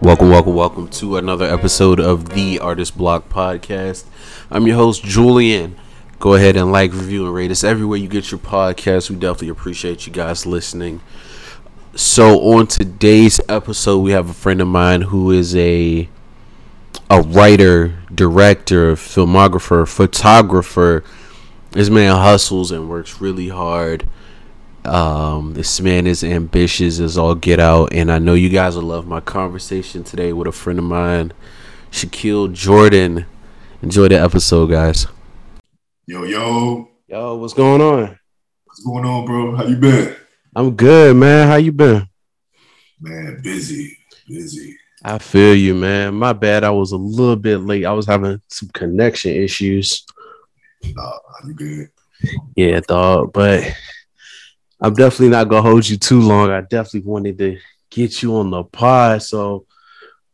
Welcome, welcome, welcome to another episode of the Artist Block Podcast. I'm your host, Julian. Go ahead and like, review, and rate us everywhere you get your podcast. We definitely appreciate you guys listening. So, on today's episode, we have a friend of mine who is a a writer, director, filmographer, photographer. This man hustles and works really hard. Um, this man is ambitious as all get out, and I know you guys will love my conversation today with a friend of mine, Shaquille Jordan. Enjoy the episode, guys. Yo, yo, Yo, what's going on? what's going on, bro? How you been? I'm good, man. How you been? Man, busy, busy. I feel you, man. My bad. I was a little bit late. I was having some connection issues. Nah, you good? Yeah, dog. But I'm definitely not gonna hold you too long. I definitely wanted to get you on the pod so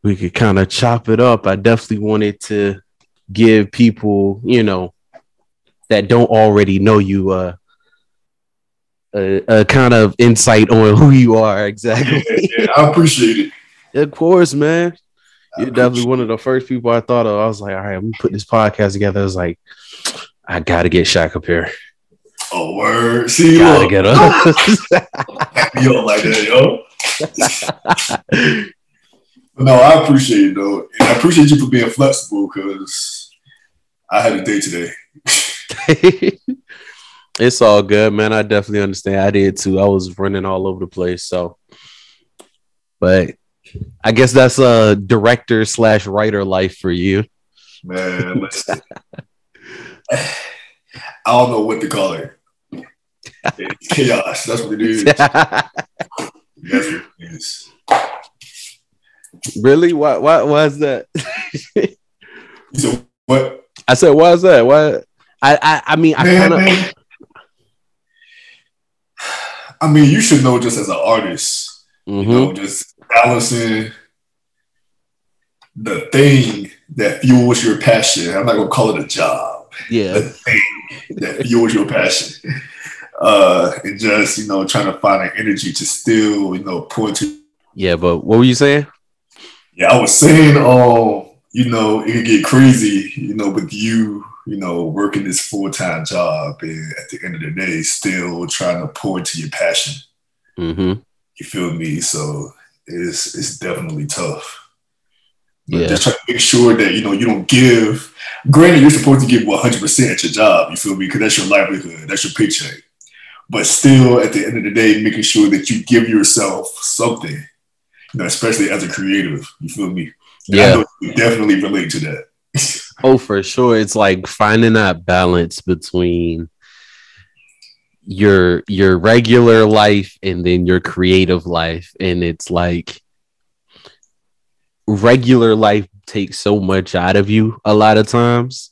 we could kind of chop it up. I definitely wanted to give people, you know, that don't already know you uh a, a kind of insight on who you are exactly. Yeah, yeah, I appreciate it. of course, man. You're definitely one of the first people I thought of. I was like, all right, me put this podcast together. I was like, I gotta get Shaq up here. Oh, word. See, Gotta look, get up. you don't like that, yo. But no, I appreciate it, though. And I appreciate you for being flexible because I had a day today. it's all good, man. I definitely understand. I did too. I was running all over the place. So, but I guess that's a director slash writer life for you. Man. I don't know what to call it. It's chaos. That's what it is. That's what it is. really? Why? Why? Why is that? You said, what? I said, why is that? Why? I. I, I mean, I kind of. I mean, you should know just as an artist, you Mm-hmm. know, just balancing the thing that fuels your passion. I'm not gonna call it a job. Yeah. The thing that fuels your passion. Uh, and just you know, trying to find an energy to still you know pour into. Yeah. But what were you saying? Yeah, I was saying, um, you know, it could get crazy, you know, with you, you know, working this full time job, and at the end of the day, still trying to pour into your passion. Mm-hmm. You feel me? So it's it's definitely tough. But Yeah. just try to make sure that you know you don't give. Granted, you're supposed to give 100 percent at your job. You feel me? Because that's your livelihood. That's your paycheck. But still, at the end of the day, making sure that you give yourself something. You know, especially as a creative. You feel me? Yeah. know you definitely relate to that. Oh, for sure. It's like finding that balance between your your regular life and then your creative life. And it's like regular life takes so much out of you a lot of times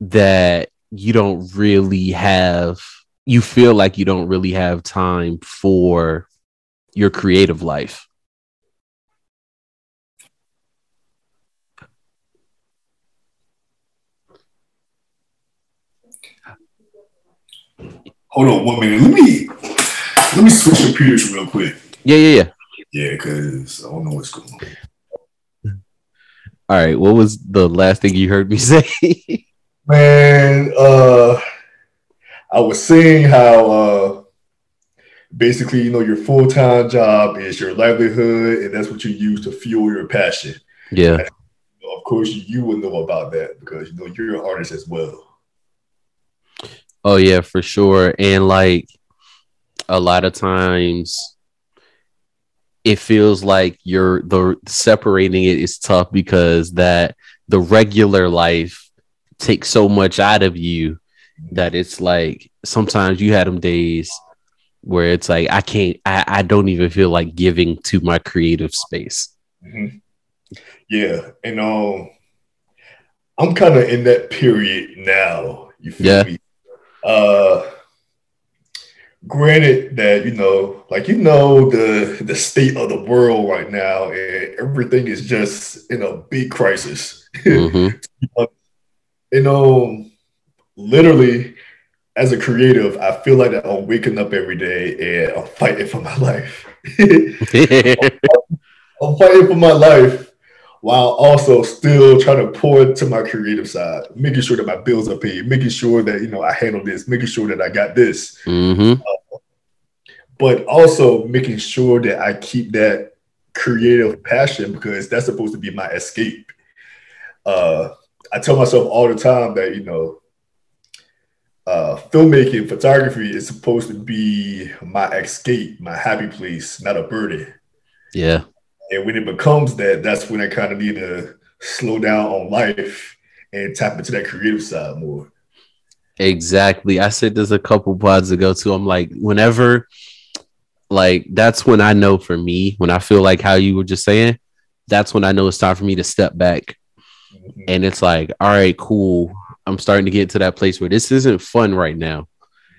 that you don't really have you feel like you don't really have time for your creative life. Hold on one minute. Let me let me switch computers real quick. Yeah, yeah, yeah. Yeah, because I don't know what's going on. All right. What was the last thing you heard me say? Man, uh, I was saying how uh, basically, you know, your full time job is your livelihood, and that's what you use to fuel your passion. yeah. Of course, you would know about that because you know you're an artist as well. Oh yeah, for sure. And like a lot of times it feels like you're the separating it is tough because that the regular life takes so much out of you that it's like sometimes you had them days where it's like I can't I, I don't even feel like giving to my creative space. Mhm. Yeah, and um, I'm kind of in that period now. You feel Yeah. me? Uh, granted that you know, like you know, the the state of the world right now, and everything is just in a big crisis. Mhm. you know, literally, as a creative, I feel like I'm waking up every day and I'm fighting for my life. I'm fighting for my life while also still trying to pour to my creative side, making sure that my bills are paid, making sure that you know I handle this, making sure that I got this, mm-hmm. uh, but also making sure that I keep that creative passion because that's supposed to be my escape. Uh, I tell myself all the time that you know, uh, filmmaking, photography is supposed to be my escape, my happy place, not a burden. Yeah. And when it becomes that, that's when I kind of need to slow down on life and tap into that creative side more. Exactly. I said this a couple pods ago too. I'm like, whenever, like, that's when I know for me, when I feel like how you were just saying, that's when I know it's time for me to step back. Mm-hmm. And it's like, all right, cool. I'm starting to get to that place where this isn't fun right now.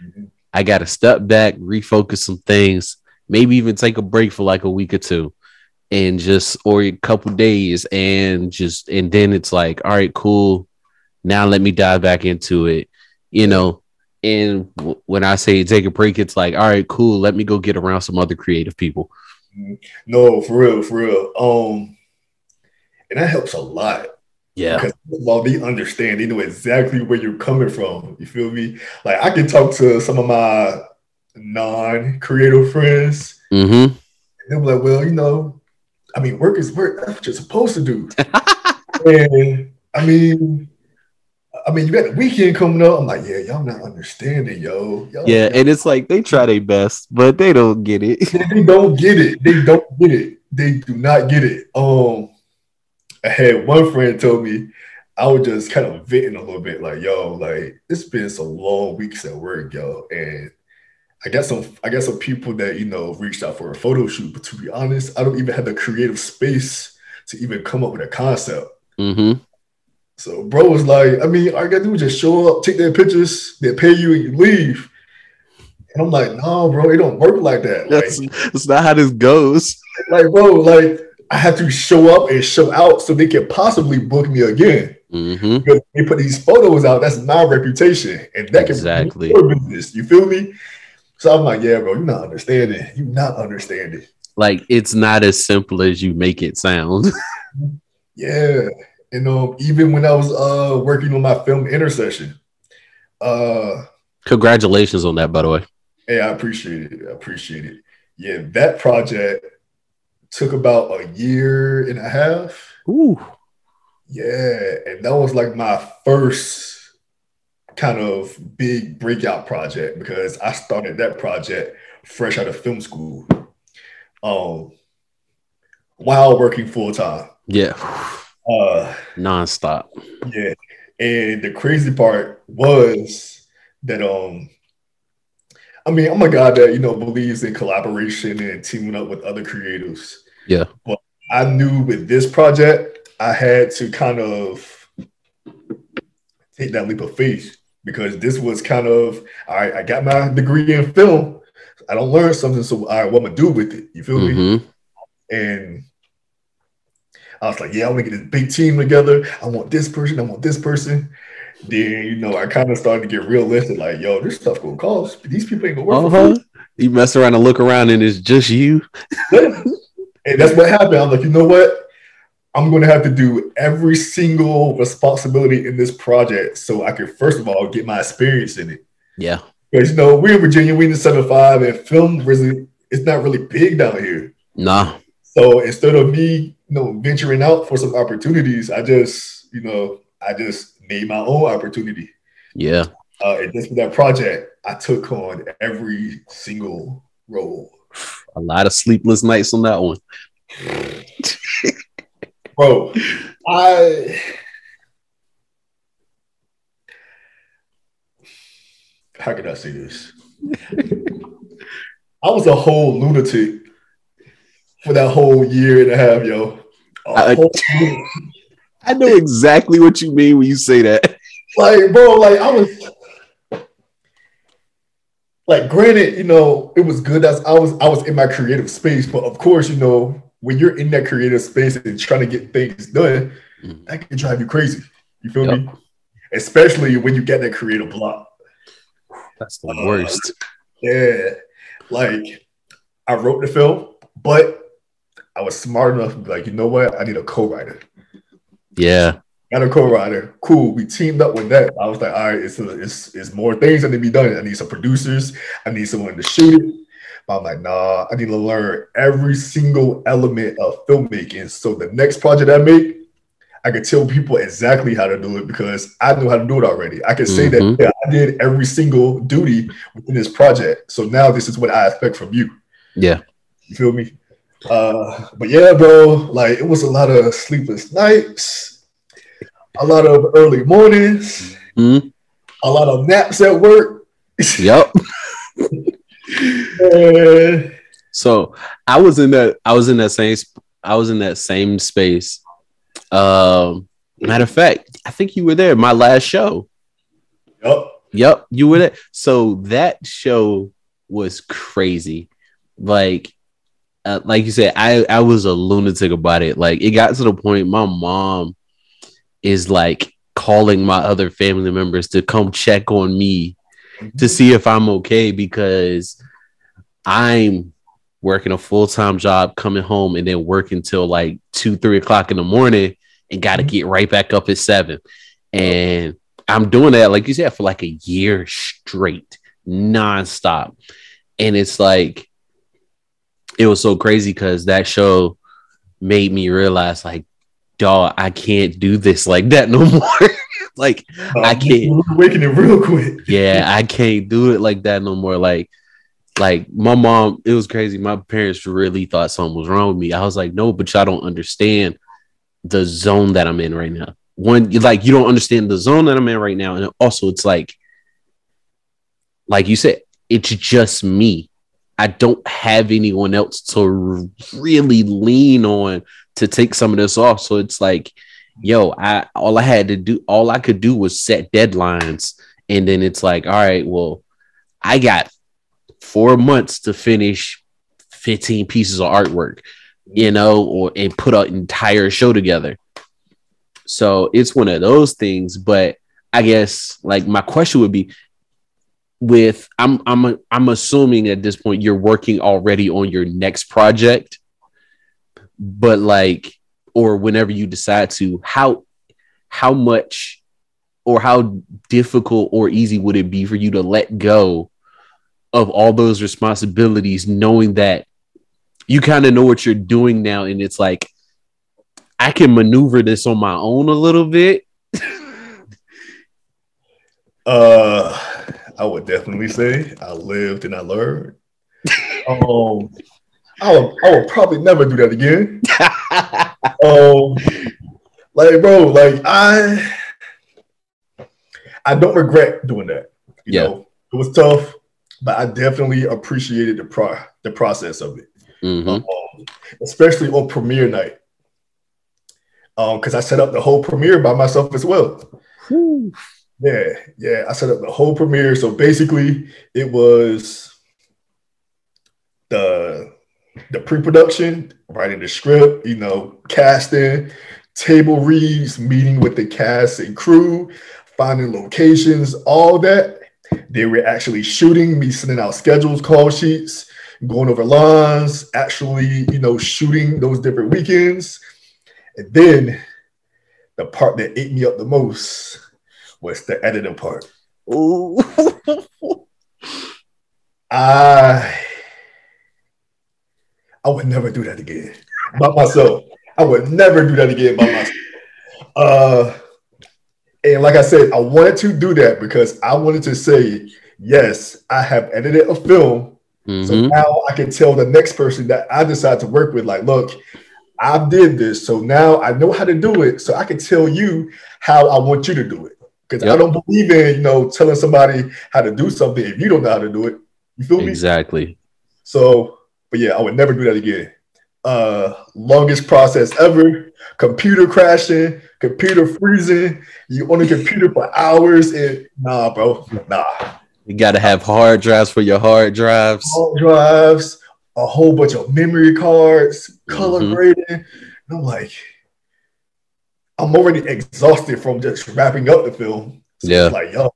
Mm-hmm. I got to step back, refocus some things, maybe even take a break for like a week or two and just or a couple days and just and then it's like all right cool now let me dive back into it you know and w- when i say take a break it's like all right cool let me go get around some other creative people mm-hmm. no for real for real um and that helps a lot yeah because while they understand they know exactly where you're coming from you feel me like i can talk to some of my non-creative friends mm-hmm. they'll be like well you know I mean, work is work. That's what you're supposed to do. and I mean, I mean, you got the weekend coming up. I'm like, yeah, y'all not understanding, yo. Y'all yeah, and it's like they try their best, but they don't get it. they don't get it. They don't get it. They do not get it. Um, I had one friend told me I was just kind of venting a little bit, like, yo, like it's been some long weeks at work, yo, and I got some I got some people that you know reached out for a photo shoot, but to be honest, I don't even have the creative space to even come up with a concept. Mm-hmm. So bro was like, I mean, all I gotta do is just show up, take their pictures, they pay you, and you leave. And I'm like, no, bro, it don't work like that. That's, like, that's not how this goes. Like, bro, like I have to show up and show out so they can possibly book me again. Mm-hmm. Because they put these photos out, that's my reputation, and that exactly. can be business. You feel me? So I'm like, yeah, bro, you're not understanding. You're not understanding. Like it's not as simple as you make it sound. yeah. And um, even when I was uh working on my film intercession, uh congratulations on that, by the way. Hey, I appreciate it. I appreciate it. Yeah, that project took about a year and a half. Ooh. Yeah, and that was like my first kind of big breakout project because I started that project fresh out of film school, um, while working full time. Yeah, uh, nonstop. Yeah, and the crazy part was that um, I mean, I'm a guy that you know believes in collaboration and teaming up with other creatives. Yeah, but I knew with this project, I had to kind of take that leap of faith because this was kind of all right. I got my degree in film. I don't learn something, so all right, what I'm gonna do with it? You feel mm-hmm. me? And I was like, yeah, I want to get this big team together. I want this person. I want this person. Then you know, I kind of started to get realistic. Like, yo, this stuff gonna cost. These people ain't gonna work. Uh-huh. You mess around and look around, and it's just you. and that's what happened. I'm like, you know what? I'm going to have to do every single responsibility in this project so I can, first of all, get my experience in it. Yeah. Because, you know, we're in Virginia, we're in the 75, and film really, it's not really big down here. Nah. So instead of me, you know, venturing out for some opportunities, I just, you know, I just made my own opportunity. Yeah. Uh, and just for that project, I took on every single role. A lot of sleepless nights on that one. bro. I how can I say this? I was a whole lunatic for that whole year and a half, yo. I, I know exactly what you mean when you say that. Like, bro, like I was like granted, you know, it was good as I was I was in my creative space, but of course, you know, when you're in that creative space and trying to get things done, mm-hmm. that can drive you crazy. You feel yep. me? Especially when you get that creative block. That's the uh, worst. Yeah. Like I wrote the film, but I was smart enough to be like, you know what? I need a co-writer. Yeah. Got a co-writer. Cool. We teamed up with that. I was like, all right, it's, it's, it's more things that need to be done. I need some producers. I need someone to shoot it. But I'm like, nah, I need to learn every single element of filmmaking. So the next project I make, I could tell people exactly how to do it because I know how to do it already. I can say mm-hmm. that yeah, I did every single duty within this project. So now this is what I expect from you. Yeah. You feel me? Uh, but yeah, bro, like it was a lot of sleepless nights, a lot of early mornings, mm-hmm. a lot of naps at work. Yep. so I was in that I was in that same I was in that same space. Um matter of fact, I think you were there, my last show. Yep. Yep, you were there. So that show was crazy. Like uh, like you said, I I was a lunatic about it. Like it got to the point my mom is like calling my other family members to come check on me to see if I'm okay because I'm working a full time job, coming home and then working till like two, three o'clock in the morning and got to mm-hmm. get right back up at seven. And I'm doing that, like you said, for like a year straight, nonstop. And it's like, it was so crazy because that show made me realize, like, dog, I can't do this like that no more. like, uh, I can't. Waking it real quick. yeah, I can't do it like that no more. Like, like my mom, it was crazy. My parents really thought something was wrong with me. I was like, no, but y'all don't understand the zone that I'm in right now. One, like you don't understand the zone that I'm in right now, and also it's like, like you said, it's just me. I don't have anyone else to really lean on to take some of this off. So it's like, yo, I all I had to do, all I could do was set deadlines, and then it's like, all right, well, I got four months to finish 15 pieces of artwork, you know, or and put an entire show together. So it's one of those things. But I guess like my question would be with I'm I'm I'm assuming at this point you're working already on your next project, but like or whenever you decide to, how how much or how difficult or easy would it be for you to let go of all those responsibilities, knowing that you kind of know what you're doing now, and it's like I can maneuver this on my own a little bit. uh, I would definitely say I lived and I learned. um, I would, I would probably never do that again. um, like, bro, like I, I don't regret doing that. You yeah. know, it was tough but I definitely appreciated the pro the process of it, mm-hmm. um, especially on premiere night. Because um, I set up the whole premiere by myself as well. Whew. Yeah, yeah, I set up the whole premiere. So basically, it was the the pre-production, writing the script, you know, casting, table reads, meeting with the cast and crew, finding locations, all that they were actually shooting, me sending out schedules, call sheets, going over lines, actually, you know, shooting those different weekends. And then the part that ate me up the most was the editing part. Ooh. I I would never do that again by myself. I would never do that again by myself. Uh, and like I said, I wanted to do that because I wanted to say, yes, I have edited a film. Mm-hmm. So now I can tell the next person that I decide to work with, like, look, I did this. So now I know how to do it. So I can tell you how I want you to do it. Because yep. I don't believe in, you know, telling somebody how to do something if you don't know how to do it. You feel me? Exactly. So, but yeah, I would never do that again. Uh longest process ever, computer crashing, computer freezing. You on the computer for hours and nah, bro, nah. You got to have hard drives for your hard drives. Hard drives, a whole bunch of memory cards, color mm-hmm. grading. And I'm like, I'm already exhausted from just wrapping up the film. So yeah. Like, yo.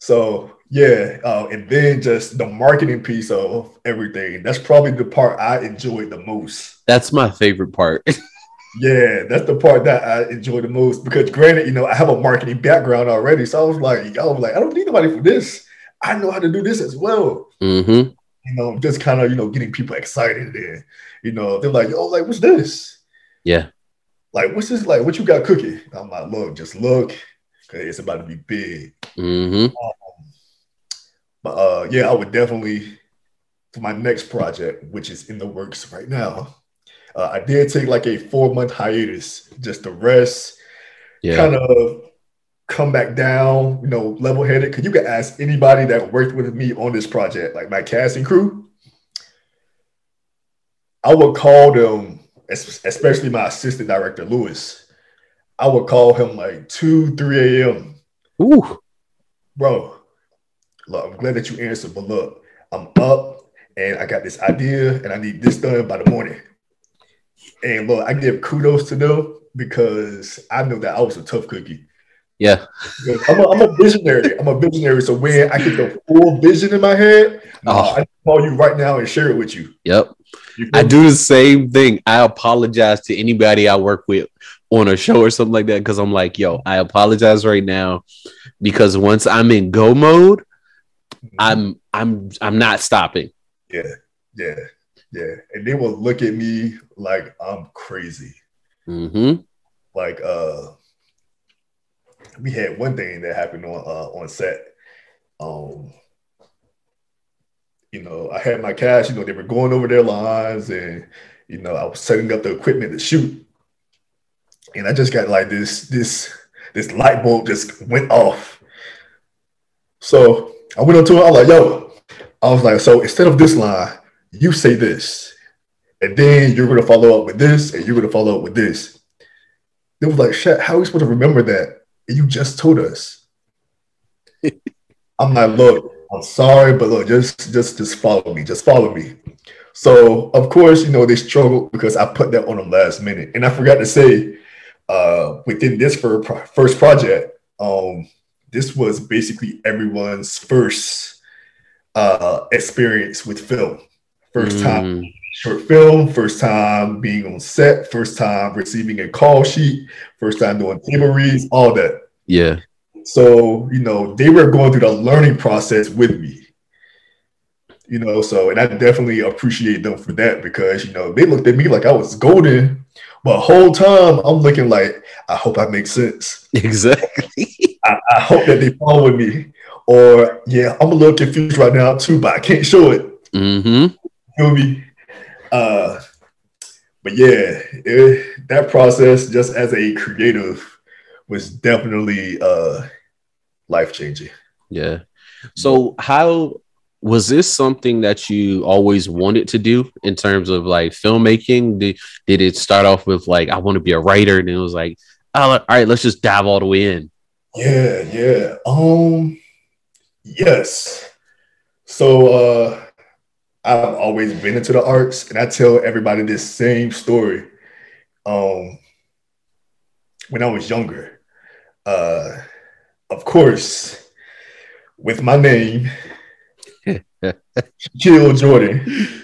So yeah, uh, and then just the marketing piece of everything. That's probably the part I enjoyed the most. That's my favorite part. yeah, that's the part that I enjoy the most because, granted, you know, I have a marketing background already, so I was like, I was like, I don't need nobody for this. I know how to do this as well. Mm-hmm. You know, just kind of you know getting people excited and you know they're like, oh, like what's this? Yeah. Like what's this? Like what you got cooking? I'm like, look, just look, cause it's about to be big. Mm-hmm. But uh, yeah, I would definitely for my next project, which is in the works right now. Uh, I did take like a four month hiatus just to rest, Yeah. kind of come back down, you know, level headed. Cause you can ask anybody that worked with me on this project, like my casting crew. I would call them, especially my assistant director, Lewis. I would call him like 2, 3 a.m. Ooh. Bro, look, I'm glad that you answered, but look, I'm up and I got this idea and I need this done by the morning. And look, I give kudos to them because I know that I was a tough cookie. Yeah. I'm a, I'm a visionary. I'm a visionary. So when I get the full vision in my head, Oh. I call you right now and share it with you. Yep. I do the same thing. I apologize to anybody I work with on a show or something like that because I'm like, yo, I apologize right now because once I'm in go mode, I'm I'm I'm not stopping. Yeah, yeah, yeah. And they will look at me like I'm crazy. Mm-hmm. like uh we had one thing that happened on uh on set um you know i had my cash you know they were going over their lines and you know i was setting up the equipment to shoot and i just got like this this this light bulb just went off so i went up to her i was like yo i was like so instead of this line you say this and then you're going to follow up with this and you're going to follow up with this they was like, shit, how are we supposed to remember that? And you just told us. I'm like, look, I'm sorry, but look, just just just follow me. Just follow me. So of course, you know, they struggled because I put that on them last minute. And I forgot to say, uh, within this fir- first project, um, this was basically everyone's first uh experience with film. First time Mm, short film, first time being on set, first time receiving a call sheet, first time doing table reads, all that. yeah. So, you know, they were going through the learning process with me. You know, so and I definitely appreciate them for that because you know they looked at me like I was golden, but whole time I'm looking like I hope I make sense. Exactly. I, I hope that they follow me. Or yeah, I'm a little confused right now too, but I can't show it. mm-hmm. feel me? Uh, but yeah, it, that process just as a creative was definitely uh, life changing. Yeah. So how was this something that you always wanted to do in terms of like filmmaking? Did, did it start off with like I want to be a writer and it was like, oh, all right, let's just dive all the way in. Yeah, yeah. Um, yes. So uh, I've always been into the arts, and I tell everybody this same story. Um, when I was younger, uh, of course, with my name, Shaquille Jordan.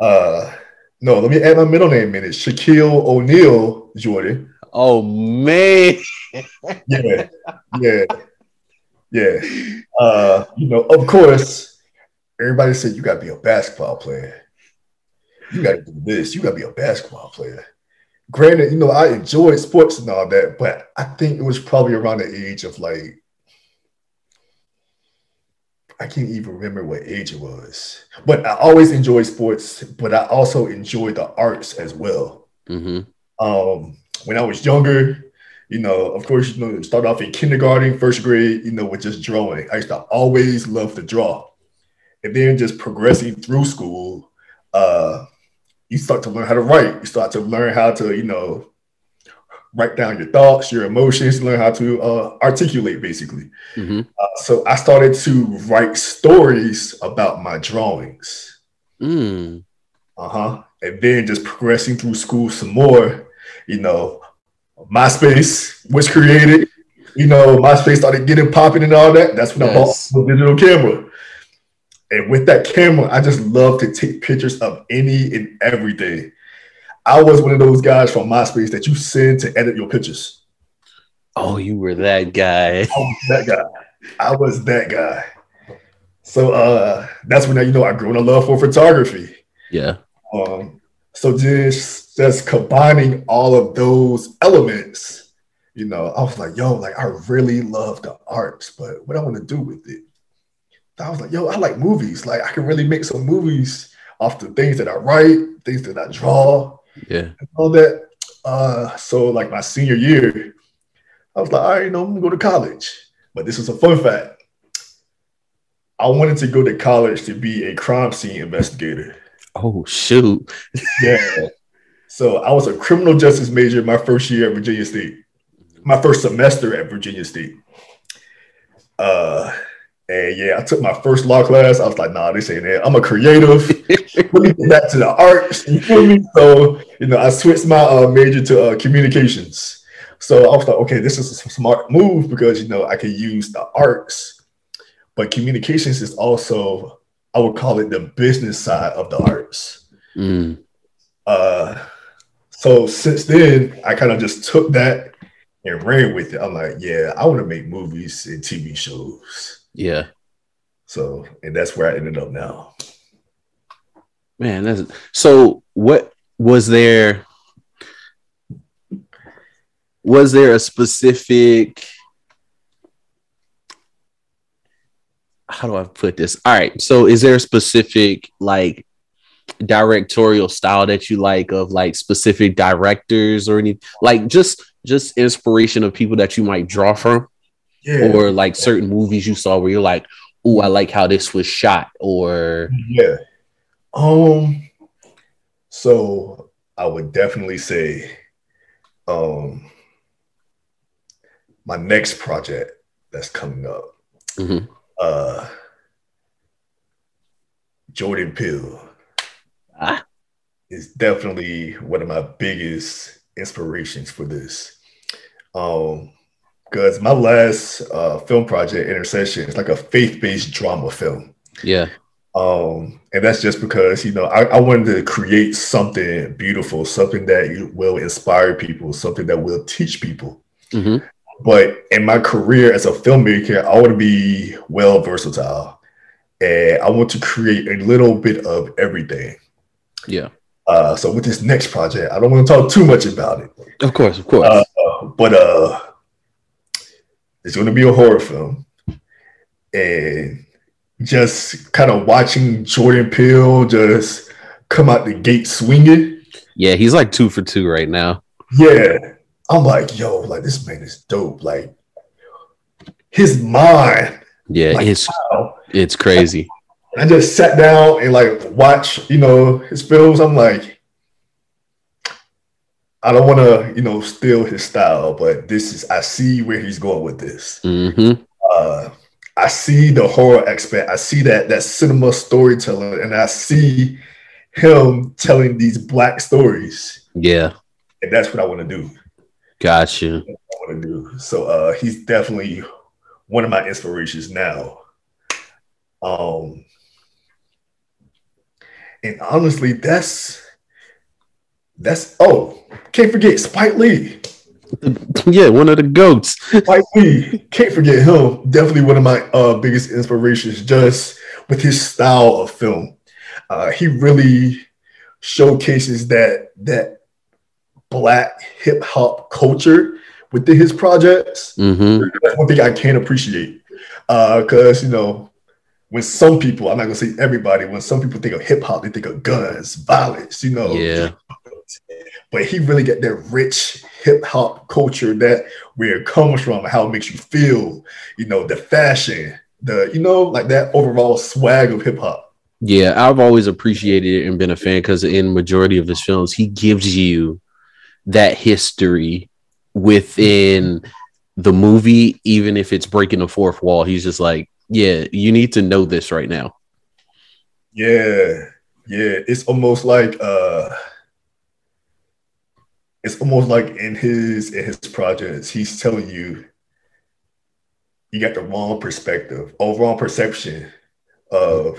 Uh, no, let me add my middle name in it. Shaquille O'Neal Jordan. Oh man. Yeah, yeah, yeah. Uh, you know, of course, everybody said you gotta be a basketball player. You gotta do this, you gotta be a basketball player. Granted, you know, I enjoyed sports and all that, but I think it was probably around the age of like I can't even remember what age it was. But I always enjoyed sports, but I also enjoyed the arts as well hmm um, when I was younger, you know, of course, you know, start off in kindergarten, first grade, you know, with just drawing. I used to always love to draw. And then just progressing through school, uh, you start to learn how to write. You start to learn how to, you know, write down your thoughts, your emotions, learn how to uh, articulate, basically. hmm Uh, so I started to write stories about my drawings. Mm. Uh-huh. And then just progressing through school some more, you know, MySpace was created. you know, MySpace started getting popping and all that. That's when Yes. I bought a digital camera. And with that camera, I just love to take pictures of any and everything. I was one of those guys from MySpace that you send to edit your pictures. Oh, you were that guy. I was that guy. I was that guy. So uh that's when I, you know I grew in a love for photography. Yeah. Um, so just just combining all of those elements, you know, I was like, yo, like I really love the arts, but what I want to do with it? I was like, yo, I like movies. Like I can really make some movies off the things that I write, things that I draw, Yeah. and all that. Uh, so like my senior year, I was like, all right, you know, I'm gonna go to college. But this is a fun fact. I wanted to go to college to be a crime scene investigator. Oh shoot. Yeah. So I was a criminal justice major my first year at Virginia State, my first semester at Virginia State. Uh, and yeah, I took my first law class. I was like, nah, this ain't it. I'm a creative. Let me get back to the arts. You feel me? So, you know, I switched my uh, major to uh, communications. So I was like, okay, this is a smart move because, you know, I can use the arts, but communications is also, I would call it the business side of the arts. Mm, Uh, so since then, I kind of just took that and ran with it. I'm like, yeah, I want to make movies and TV shows. Yeah. So, and that's where I ended up now. Man, that's so what was there was there a specific how do I put this? All right. So is there a specific like directorial style that you like of like specific directors or any like just just inspiration of people that you might draw from Yeah, or like certain movies you saw where you're like, oh, I like how this was shot or yeah. Um, so I would definitely say, um, my next project that's coming up, Mhm. uh, Jordan Peele. Ah. is definitely one of my biggest inspirations for this. Um, because my last uh, film project, Intercession, is like a faith-based drama film. yeah. Um, and that's just because you know I, I wanted to create something beautiful, something that will inspire people, something that will teach people. hmm But in my career as a filmmaker, I want to be well versatile, and I want to create a little bit of everything. Yeah. Uh, so with this next project, I don't want to talk too much about it, Of course, of course. uh, but uh, it's going to be a horror film, and just kind of watching Jordan Peele just come out the gate swinging. yeah, he's like two for two right now. Yeah, I'm like, yo, like this man is dope. Like his mind. Yeah, Like, it's wow. it's crazy. I just sat down and like watch, you know, his films. I'm like, I don't want to, you know, steal his style, but this is I see where he's going with this. hmm Uh, I see the horror aspect. I see that that cinema storytelling, and I see him telling these black stories, Yeah, and that's what I want to do. got you. I want to do. So uh, he's definitely one of my inspirations now. Um, and honestly, that's that's oh, can't forget Spike Lee. Yeah, one of the goats. Spike Lee, can't forget him. Definitely one of my uh, biggest inspirations, just with his style of film. Uh, he really showcases that that black hip hop culture within his projects. hmm That's one thing I can appreciate. Because, you know, when some people, I'm not going to say everybody, when some people think of hip hop, they think of guns, violence, you know. Yeah, But he really got that rich hip hop culture, that where it comes from, how it makes you feel, you know, the fashion, the, you know, like that overall swag of hip hop. yeah. I've always appreciated it and been a fan because in majority of his films, he gives you that history within the movie, even if it's breaking the fourth wall. He's just like, yeah, you need to know this right now. Yeah. Yeah. It's almost like, uh, it's almost like in his in his projects, he's telling you you got the wrong perspective or wrong perception of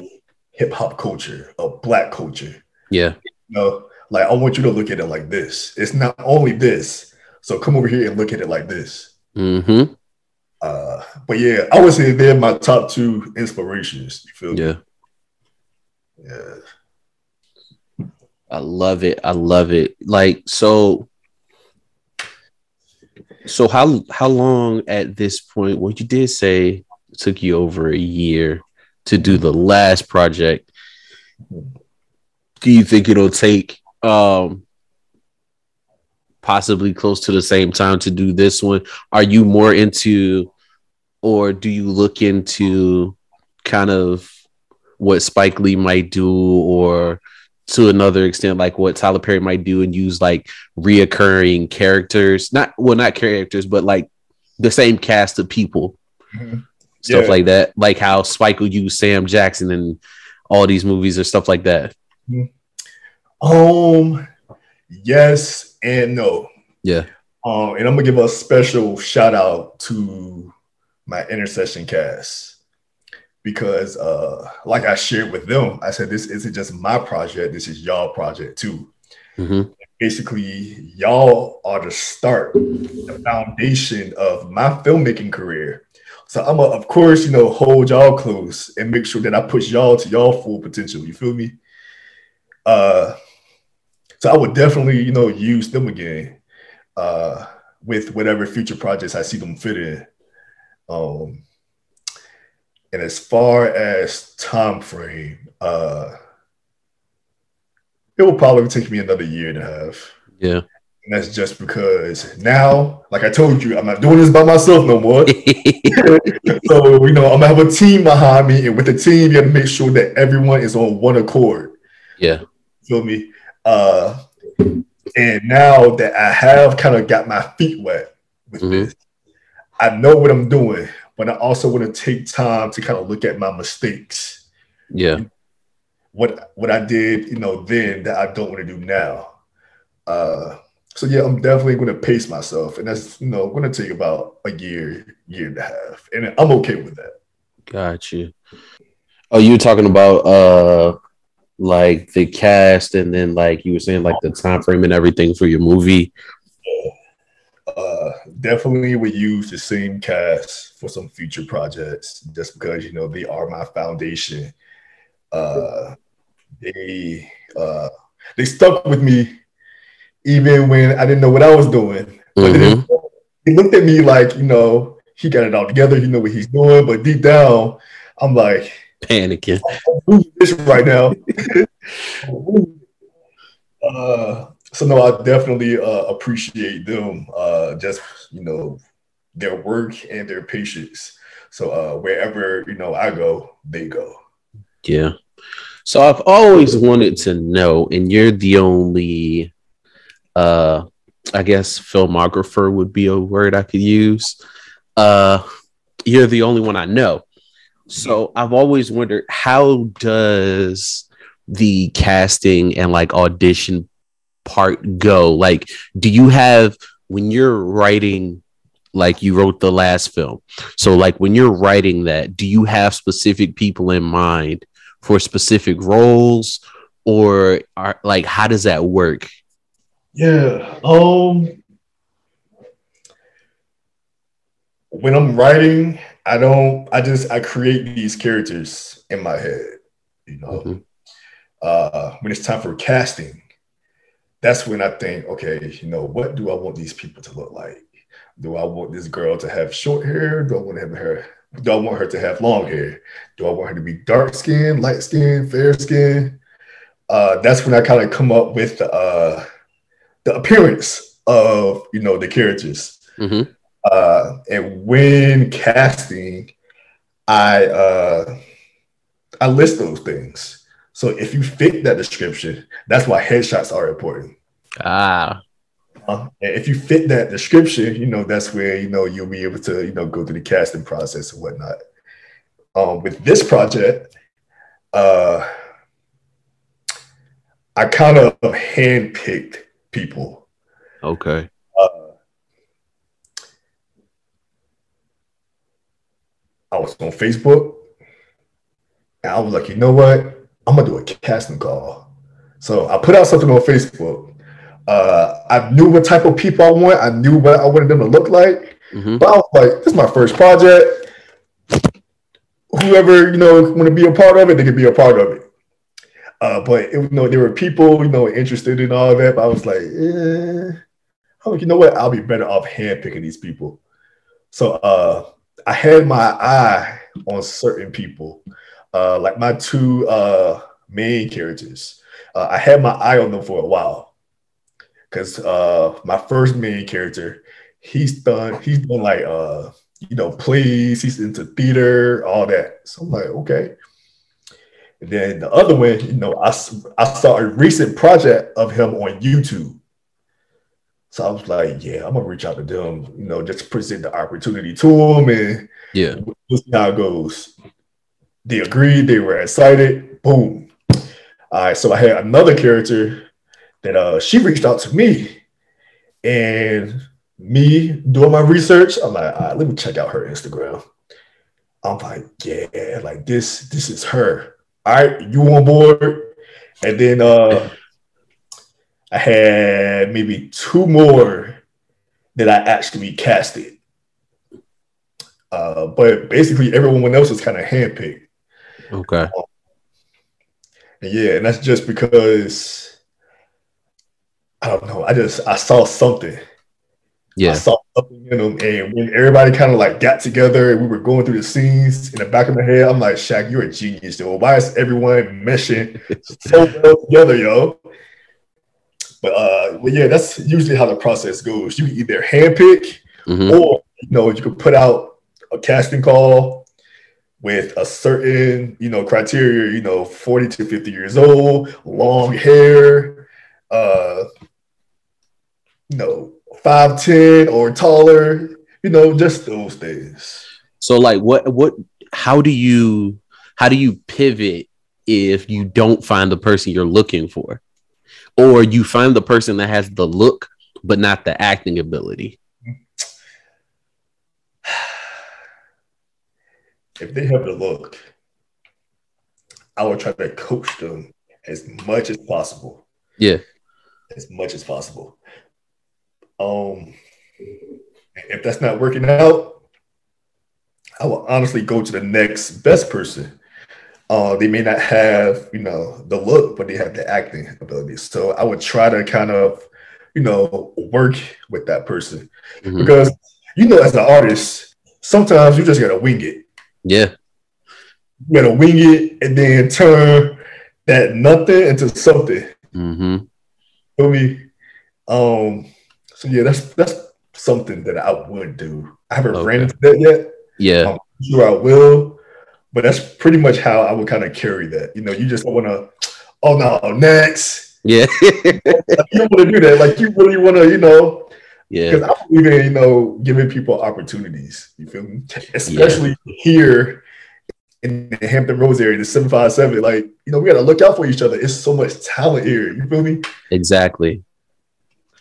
hip hop culture, of black culture. Yeah. You know, like I want you to look at it like this. It's not only this. So come over here and look at it like this. Mm-hmm. Uh, but yeah, I would say they're my top two inspirations. You feel Yeah. me? Yeah. I love it. I love it. Like so. So how how long at this point? Well, you did say took you over a year to do the last project. Do you think it'll take um possibly close to the same time to do this one? Are you more into, or do you look into kind of what Spike Lee might do, or to another extent, like what Tyler Perry might do, and use like reoccurring characters? Not well, not characters, but like the same cast of people, Mhm. stuff Yeah. like that. Like how Spike will use Sam Jackson in all these movies or stuff like that. Um, yes and no. Yeah. Um, and I'm gonna give a special shout out to my intercession cast because, uh, like I shared with them, I said this isn't just my project; this is y'all project too. hmm Basically, y'all are the start, the foundation of my filmmaking career. So I'm gonna, of course, you know, hold y'all close and make sure that I push y'all to y'all full potential. You feel me? Uh, so I would definitely, you know, use them again uh, with whatever future projects I see them fit in. Um, and as far as time frame, uh, it will probably take me another year and a half. Yeah. And that's just because now, like I told you, I'm not doing this by myself no more. so, you know, I'm gonna have a team behind me, and with the team, you gotta make sure that everyone is on one accord. yeah. Feel me? Uh, and now that I have kind of got my feet wet with Mhm. this, I know what I'm doing, but I also want to take time to kind of look at my mistakes. Yeah. What what I did, you know, then that I don't want to do now. Uh, so yeah, I'm definitely going to pace myself, and that's you know going to take about a year, year and a half, and I'm okay with that. Got you. Oh, you were talking about uh like the cast and then like you were saying like the time frame and everything for your movie. uh, definitely would use the same cast for some future projects just because you know they are my foundation. Uh, they uh, they stuck with me even when i didn't know what i was doing. But then Mhm. he looked at me like you know he got it all together you know what he's doing. But deep down i'm like Panicking. who's this right now. Uh, so no i definitely uh, appreciate them uh, just you know their work and their patience so uh, wherever you know i go they go Yeah. So I've always wanted to know, and you're the only uh I guess filmographer would be a word I could use. Uh you're the only one I know. So I've always wondered how does the casting and like audition part go? Like, do you have when you're writing like you wrote the last film? So like when you're writing that, do you have specific people in mind for specific roles or are like how does that work? yeah um when i'm writing i don't i just i create these characters in my head you know Mhm. uh, when it's time for casting, that's when I think, okay, you know, what do I want these people to look like? Do I want this girl to have short hair? Do I want to have her? Do I want her to have long hair? Do I want her to be dark skin, light skin, fair skin? Uh, that's when I kind of come up with the, uh, the appearance of you know the characters. Mhm. Uh, and when casting, I uh, I list those things. So if you fit that description, that's why headshots are important. Ah, Uh, and if you fit that description, you know that's where you know you'll be able to you know go through the casting process and whatnot. Um, with this project, uh, I kind of handpicked people. okay. Uh, I was on Facebook, and I was like, you know what? I'm gonna do a casting call. So I put out something on Facebook. Uh, I knew what type of people I want. I knew what I wanted them to look like. Mm-hmm. But I was like, this is my first project. Whoever you know want to be a part of it, they can be a part of it. Uh, but it, you know, there were people you know interested in all that. But I was like, eh. I'm like, you know what? I'll be better off handpicking these people. So uh, I had my eye on certain people, uh, like my two uh, main characters. Uh, I had my eye on them for a while because uh, my first main character, he's done he's done like uh, you know plays, he's into theater, all that. So I'm like, okay. And then the other one, you know, I, I saw a recent project of him on YouTube. So I was like, yeah, I'm gonna reach out to them, you know, just present the opportunity to them and Yeah. we'll see how it goes. They agreed, they were excited, boom. All right, so I had another character that uh she reached out to me and me doing my research, I'm like, let me check out her Instagram. I'm like, yeah, like this, this is her. All right, you on board? And then uh I had maybe two more that I actually casted. Uh, but basically, everyone else was kind of handpicked. Okay. And yeah, and that's just because I don't know. I just I saw something. Yeah. I saw something in them, and when everybody kind of like got together and we were going through the scenes in the back of my head, I'm like, Shaq, you're a genius, though. Why is everyone meshing so well together, yo? But uh, well, yeah, that's usually how the process goes. You either handpick hmm or you know you could put out a casting call with a certain you know criteria you know 40 to 50 years old long hair uh you know 5'10 or taller you know just those things So like what what how do you how do you pivot if you don't find the person you're looking for? Or you find the person that has the look but not the acting ability. If they have the look i will try to coach them as much as possible Yeah. as much as possible. Um, if that's not working out, I will honestly go to the next best person. Uh, they may not have, you know, the look, but they have the acting ability. So I would try to kind of, you know, work with that person Mhm. because, you know, as an artist, sometimes you just gotta wing it. Yeah. You gotta wing it and then turn that nothing into something. hmm feel me? Um, so yeah, that's that's something that I would do. I haven't Okay. ran into that yet. Yeah. I'm sure I will, but that's pretty much how I would kind of carry that. You know, you just don't want to. Oh no, next. Yeah. You don't want to do that. Like you really want to, you know, yeah. because I believe in you know giving people opportunities. You feel me? Especially here in the Hampton Roads area, the seven five seven. Like you know, we got to look out for each other. It's so much talent here. You feel me? Exactly.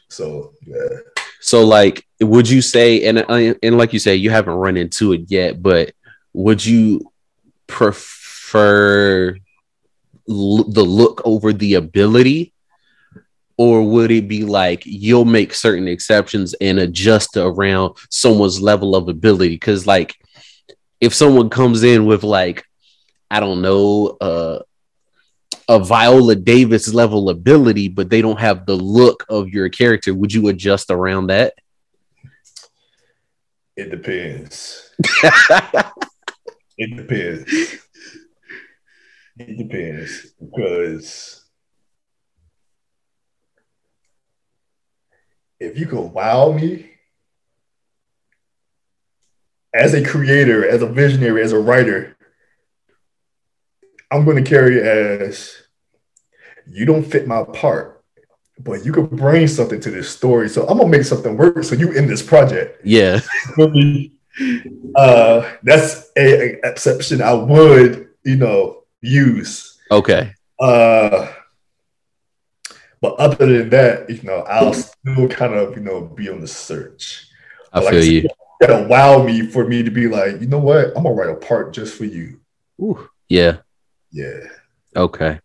So yeah. So, like, would you say, and uh, and like you say, you haven't run into it yet, but would you prefer l- the look over the ability, or would it be like you'll make certain exceptions and adjust around someone's level of ability? Because, like, if someone comes in with like, I don't know, uh, a Viola Davis level ability, but they don't have the look of your character, would you adjust around that? It depends. It depends. It depends because if you can wow me as a creator, as a visionary, as a writer, I'm going to carry as you don't fit my part, but you could bring something to this story. So I'm gonna make something work. So you in this project yeah. uh, that's a, a exception I would, you know, use. Okay. Uh, but other than that, you know, I'll still kind of, you know, be on the search. I But like feel said, you. gotta wow me for me to be like, you know what? I'm gonna write a part just for you. Ooh, yeah. Yeah. Okay.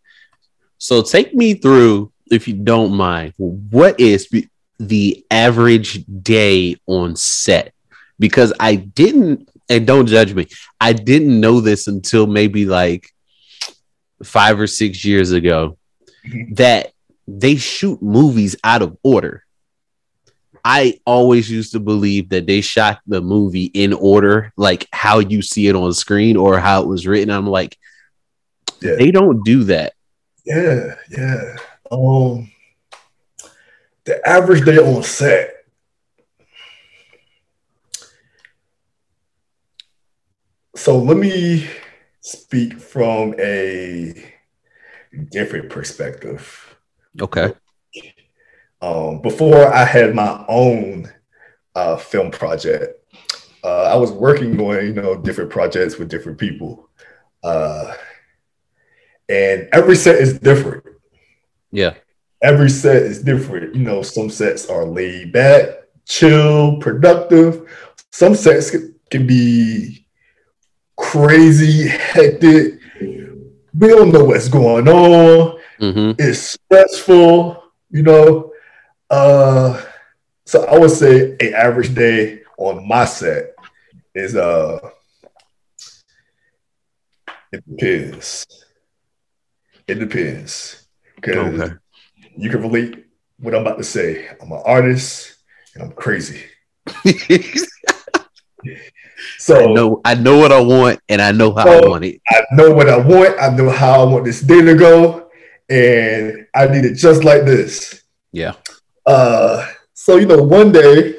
So take me through, if you don't mind, what is the average day on set? Because I didn't, and don't judge me, I didn't know this until maybe like five or six years ago Mhm. that they shoot movies out of order. I always used to believe that they shot the movie in order, like how you see it on screen or how it was written. I'm like, Yeah. they don't do that. Yeah, yeah. Um, the average day on set. So let me speak from a different perspective. Okay. Um, before I had my own uh, film project, uh, I was working on you know different projects with different people, uh, and every set is different. Yeah. every set is different. You know, some sets are laid back, chill, productive. Some sets can, can be crazy, hectic. We don't know what's going on. Hmm It's stressful, you know. Uh, so I would say a average day on my set is uh, it depends. It depends because Okay. you can relate what I'm about to say. I'm an artist and I'm crazy. So I know I know what I want and I know how I want it. I know what I want. I know how I want this day to go, and I need it just like this. Yeah. Uh, so you know, one day,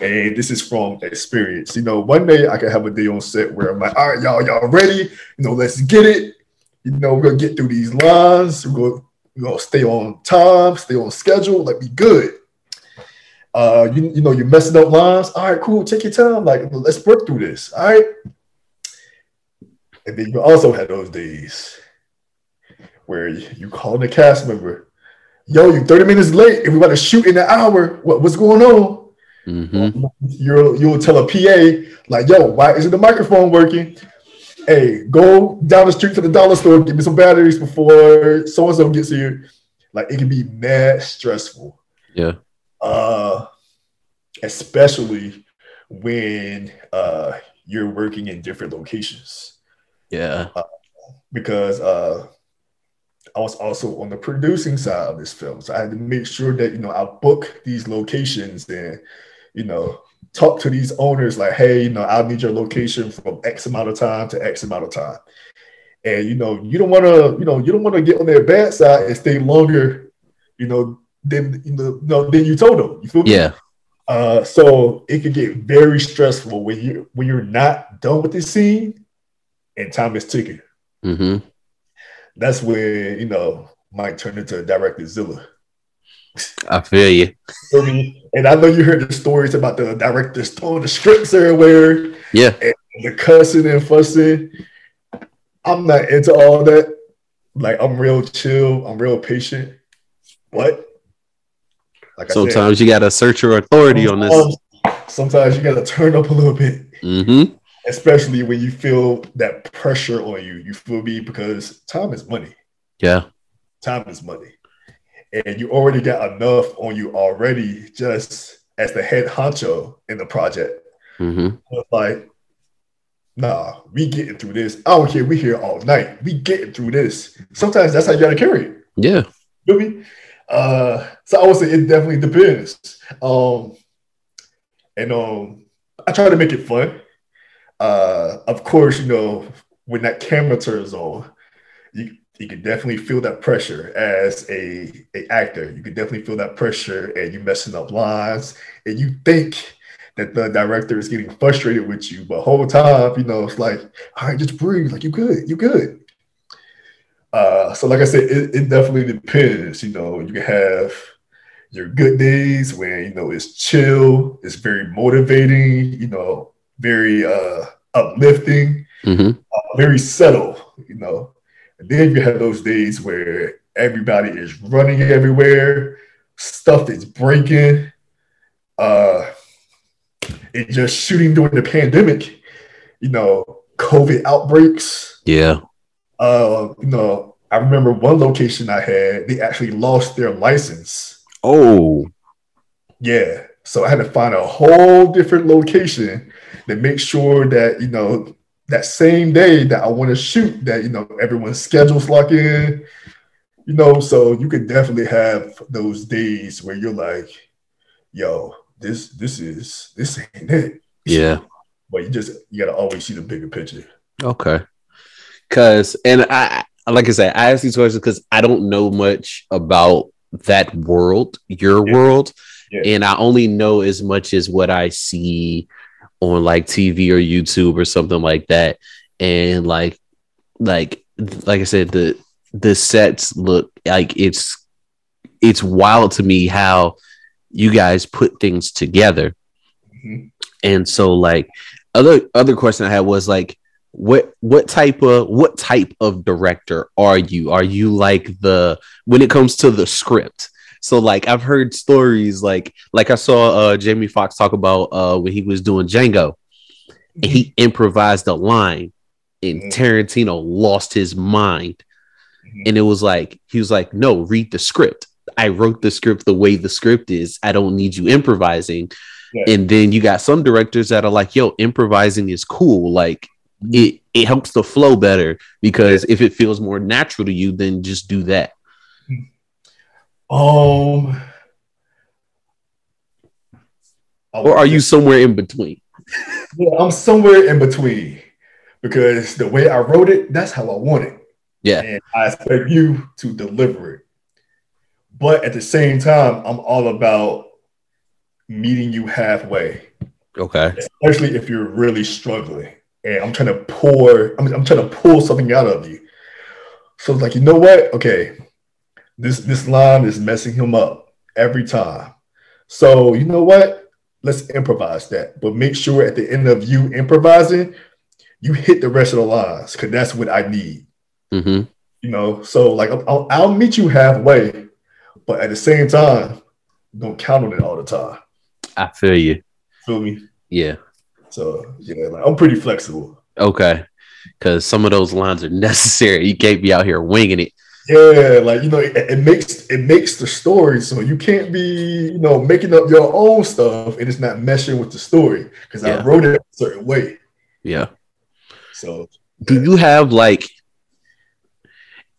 and this is from experience. You know, one day I can have a day on set where I'm like, all right, y'all, y'all ready? You know, let's get it. You know, we're gonna get through these lines. We're gonna, we're gonna stay on time, stay on schedule, like be good. Uh, you, you know, you're messing up lines. All right, cool. Take your time. Like, let's work through this. All right. And then you also had those days where you, you call the cast member, yo, you 30 minutes late and we about to shoot in an hour. What, what's going on? hmm You'll you'll tell a PA, like, yo, why isn't the microphone working? Hey, go down the street to the dollar store, get me some batteries before so and so gets here. Like it can be mad stressful. Yeah. Uh especially when uh you're working in different locations Yeah. because uh, I was also on the producing side of this film. So I had to make sure that, you know, I book these locations and, you know, talk to these owners like, hey, you know, I need your location from X amount of time to X amount of time. And, you know, you don't want to, you know, you don't want to get on their bad side and stay longer, you know, than, you know, no, than you told them. You feel me? Yeah. Uh, so it could get very stressful when you when you're not done with the scene and time is ticking hmm that's when you know might turn into a director Zilla. I feel you. And I know you heard the stories about the directors throwing the scripts everywhere, Yeah. the cussing and fussing. I'm not into all that. Like I'm real chill, I'm real patient. But like I said, Sometimes you gotta assert your authority on this. sometimes- Sometimes you gotta turn up a little bit. hmm especially when you feel that pressure on you. You feel me? Because time is money. Yeah. Time is money. And you already got enough on you already just as the head honcho in the project. hmm like, nah, we getting through this. I don't care. We here all night. We getting through this. Sometimes that's how you gotta carry it. Yeah. Feel me? Uh, so I would say it definitely depends. Um, and um, I try to make it fun. Uh, of course, you know when that camera turns on, you you can definitely feel that pressure as a, a actor. You can definitely feel that pressure, and you messing up lines, and you think that the director is getting frustrated with you, but whole time, you know, it's like, all right, just breathe, like you good, you good. Uh, so like I said, it, it definitely depends. You know, you can have your good days when you know it's chill, it's very motivating, you know, very uh uplifting, hmm uh, very subtle, you know. And then you have those days where everybody is running everywhere, stuff is breaking. Uh and just shooting during the pandemic, you know, COVID outbreaks. Yeah. Uh, you know, I remember one location I had, they actually lost their license. Oh. Yeah. So I had to find a whole different location to make sure that, you know, that same day that I want to shoot, that, you know, everyone's schedules lock in, you know, so you can definitely have those days where you're like, yo, this, this is, this ain't it. Yeah. But you just, you got to always see the bigger picture. Okay. Cause, and I, like I said, I ask these questions because I don't know much about that world, your Yeah. world, Yeah. and I only know as much as what I see on like TV or YouTube or something like that. And like, like, like I said, the the sets look like it's it's wild to me how you guys put things together. Mhm. And so like other other question I had was like what what type of what type of director are you? Are you like the when it comes to the script? So like I've heard stories like like I saw uh Jamie Foxx talk about uh when he was doing Django and he improvised a line and Mhm. Tarantino lost his mind. Mhm. and it was like he was like no read the script. I wrote the script the way the script is. I don't need you improvising. Yeah. and then you got some directors that are like yo improvising is cool. Like it it helps the flow better because if it feels more natural to you then just do that Um, or are you somewhere in between Yeah, I'm somewhere in between because the way I wrote it, that's how I want it. yeah And I expect you to deliver it. But at the same time, I'm all about meeting you halfway, okay especially if you're really struggling. And I'm trying to pour, I'm, I'm trying to pull something out of you. So it's like, you know what? Okay, this this line is messing him up every time. So you know what? Let's improvise that. But make sure at the end of you improvising, you hit the rest of the lines because that's what I need. hmm You know, so like I'll, I'll, I'll meet you halfway, but at the same time, don't count on it all the time. I feel you Feel me? yeah So yeah, like I'm pretty flexible. okay because some of those lines are necessary you can't be out here winging it Yeah, like you know, it, it makes it makes the story. So you can't be, you know, making up your own stuff and it's not meshing with the story because Yeah. I wrote it a certain way. yeah So do you have like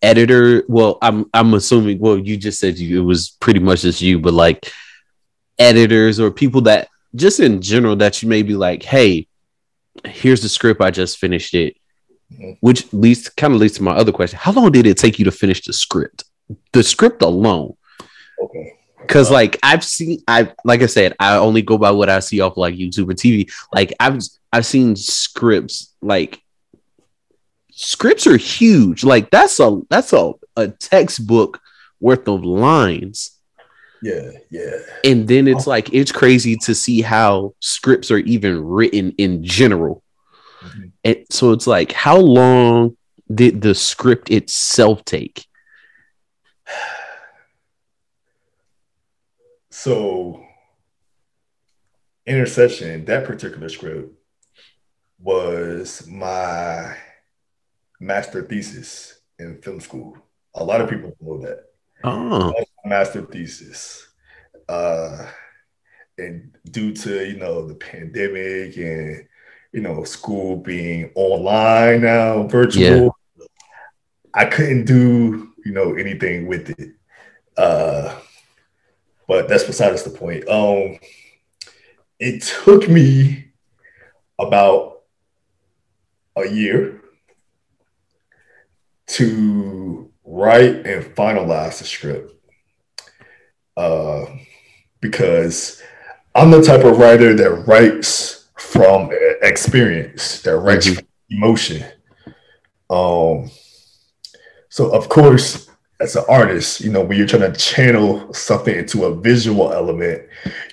editor well i'm i'm assuming well you just said you it was pretty much just you but like editors or people that just in general that you may be like hey here's the script i just finished it Which leads kind of leads to my other question how long did it take you to finish the script the script alone okay, because uh, like I've seen I like I said, I only go by what I see off like YouTube or TV. Like I've I've seen scripts like scripts are huge. Like that's a that's a, a textbook worth of lines. yeah, yeah. And then it's oh. like it's crazy to see how scripts are even written in general. And so it's like how long did the script itself take? So intercession, that particular script was my master thesis in film school. A lot of people know that. Oh, master thesis. Uh, and due to you know the pandemic and you know school being online now, virtual, I couldn't do you know anything with it. Uh, but that's besides the point. Um, it took me about a year to write and finalize the script uh, because I'm the type of writer that writes from experience, that writes Mhm. emotion. Um, so of course, as an artist, you know, when you're trying to channel something into a visual element,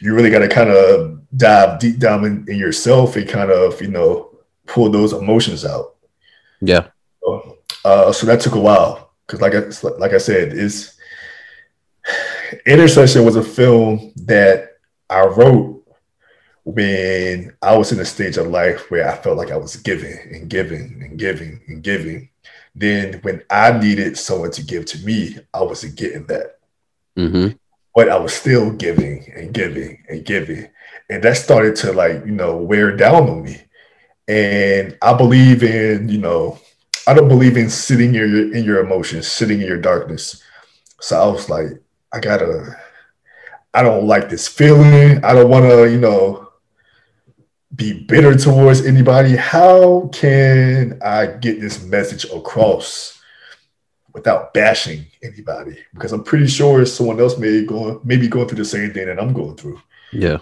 you really got to kind of dive deep down in, in yourself and kind of, you know, pull those emotions out. yeah. Uh, so that took a while because, like I like I said, is Intercession was a film that I wrote when I was in a stage of life where I felt like I was giving and giving and giving and giving. Then when I needed someone to give to me, I wasn't getting that. Mm-hmm. But I was still giving and giving and giving. And that started to like, you know, wear down on me. And I believe in, you know, I don't believe in sitting in your in your emotions, sitting in your darkness. So I was like, I gotta, I don't like this feeling. I don't want to, you know, be bitter towards anybody. How can I get this message across without bashing anybody? Because I'm pretty sure someone else may go maybe going through the same thing that I'm going through. Yeah.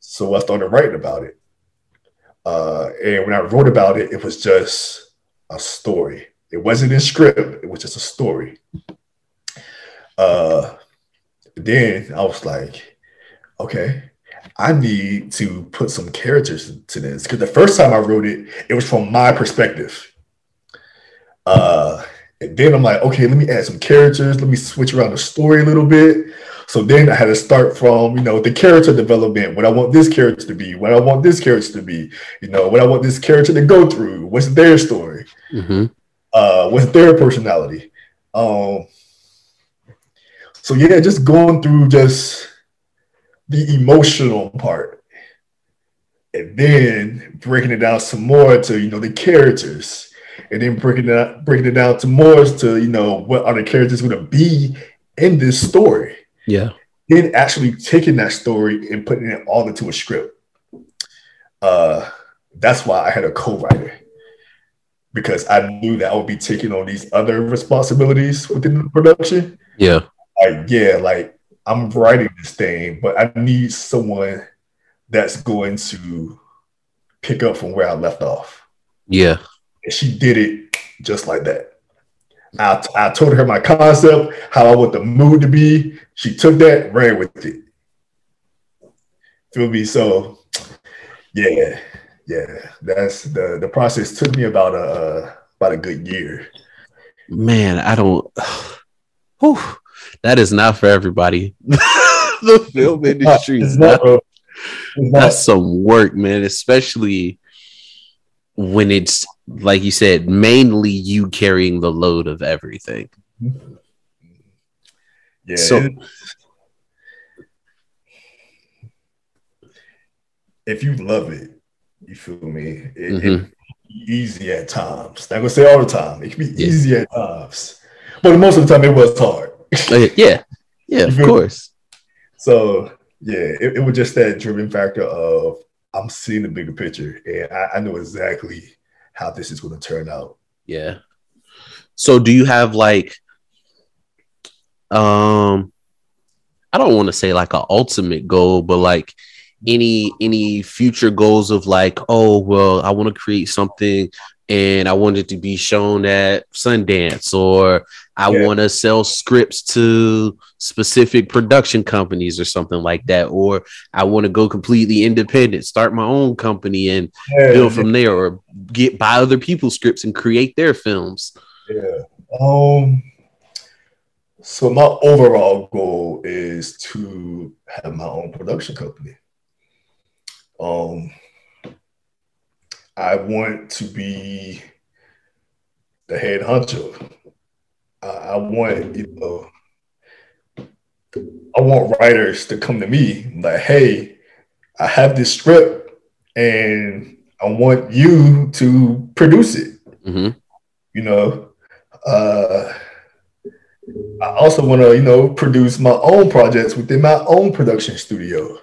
So I started writing about it. Uh, and when I wrote about it, it was just a story. It wasn't in script, it was just a story. Uh, then I was like, okay, I need to put some characters to this. Because the first time I wrote it, it was from my perspective. Uh, and then I'm like, okay, let me add some characters. Let me switch around the story a little bit. So then I had to start from, you know, the character development, what I want this character to be, what I want this character to be, you know, what I want this character to go through, what's their story, Mm-hmm. uh, what's their personality. Um, so yeah, just going through just the emotional part. And then breaking it down some more to, you know, the characters. And then breaking it out, breaking it down to more to, you know, what are the characters going to be in this story Yeah. then actually taking that story and putting it all into a script. Uh, that's why I had a co-writer because I knew that I would be taking on these other responsibilities within the production. Yeah. Like, yeah, like I'm writing this thing, but I need someone that's going to pick up from where I left off. Yeah. And she did it just like that. I, I told her my concept, how I want the mood to be. She took that, ran with it. Feel me? So, yeah, yeah. That's the the process took me about a about a good year. Man, I don't. Whew, that is not for everybody. the film industry is not, not. not. That's some work, man. Especially when it's like you said, mainly you carrying the load of everything. Yeah. So- if you love it, you feel me. It, it Mhm. can be easy at times. Not gonna say all the time. It can be Yeah. easy at times, but most of the time it was hard. Uh, yeah, yeah, of You feel me? course. So yeah, it, it was just that driven factor of I'm seeing the bigger picture, and I, I know exactly how this is going to turn out. Yeah. So do you have like um I don't want to say like an ultimate goal, but like any any future goals of like, oh well, I want to create something and I want it to be shown at Sundance or I Yeah. want to sell scripts to specific production companies or something like that or I want to go completely independent, start my own company and build from there or get buy other people's scripts and create their films. Yeah. Um. So my overall goal is to have my own production company. Um. I want to be the head honcho. I, I want you know. I want writers to come to me like, "Hey, I have this script, and I want you to produce it." hmm you know uh i also want to you know produce my own projects within my own production studio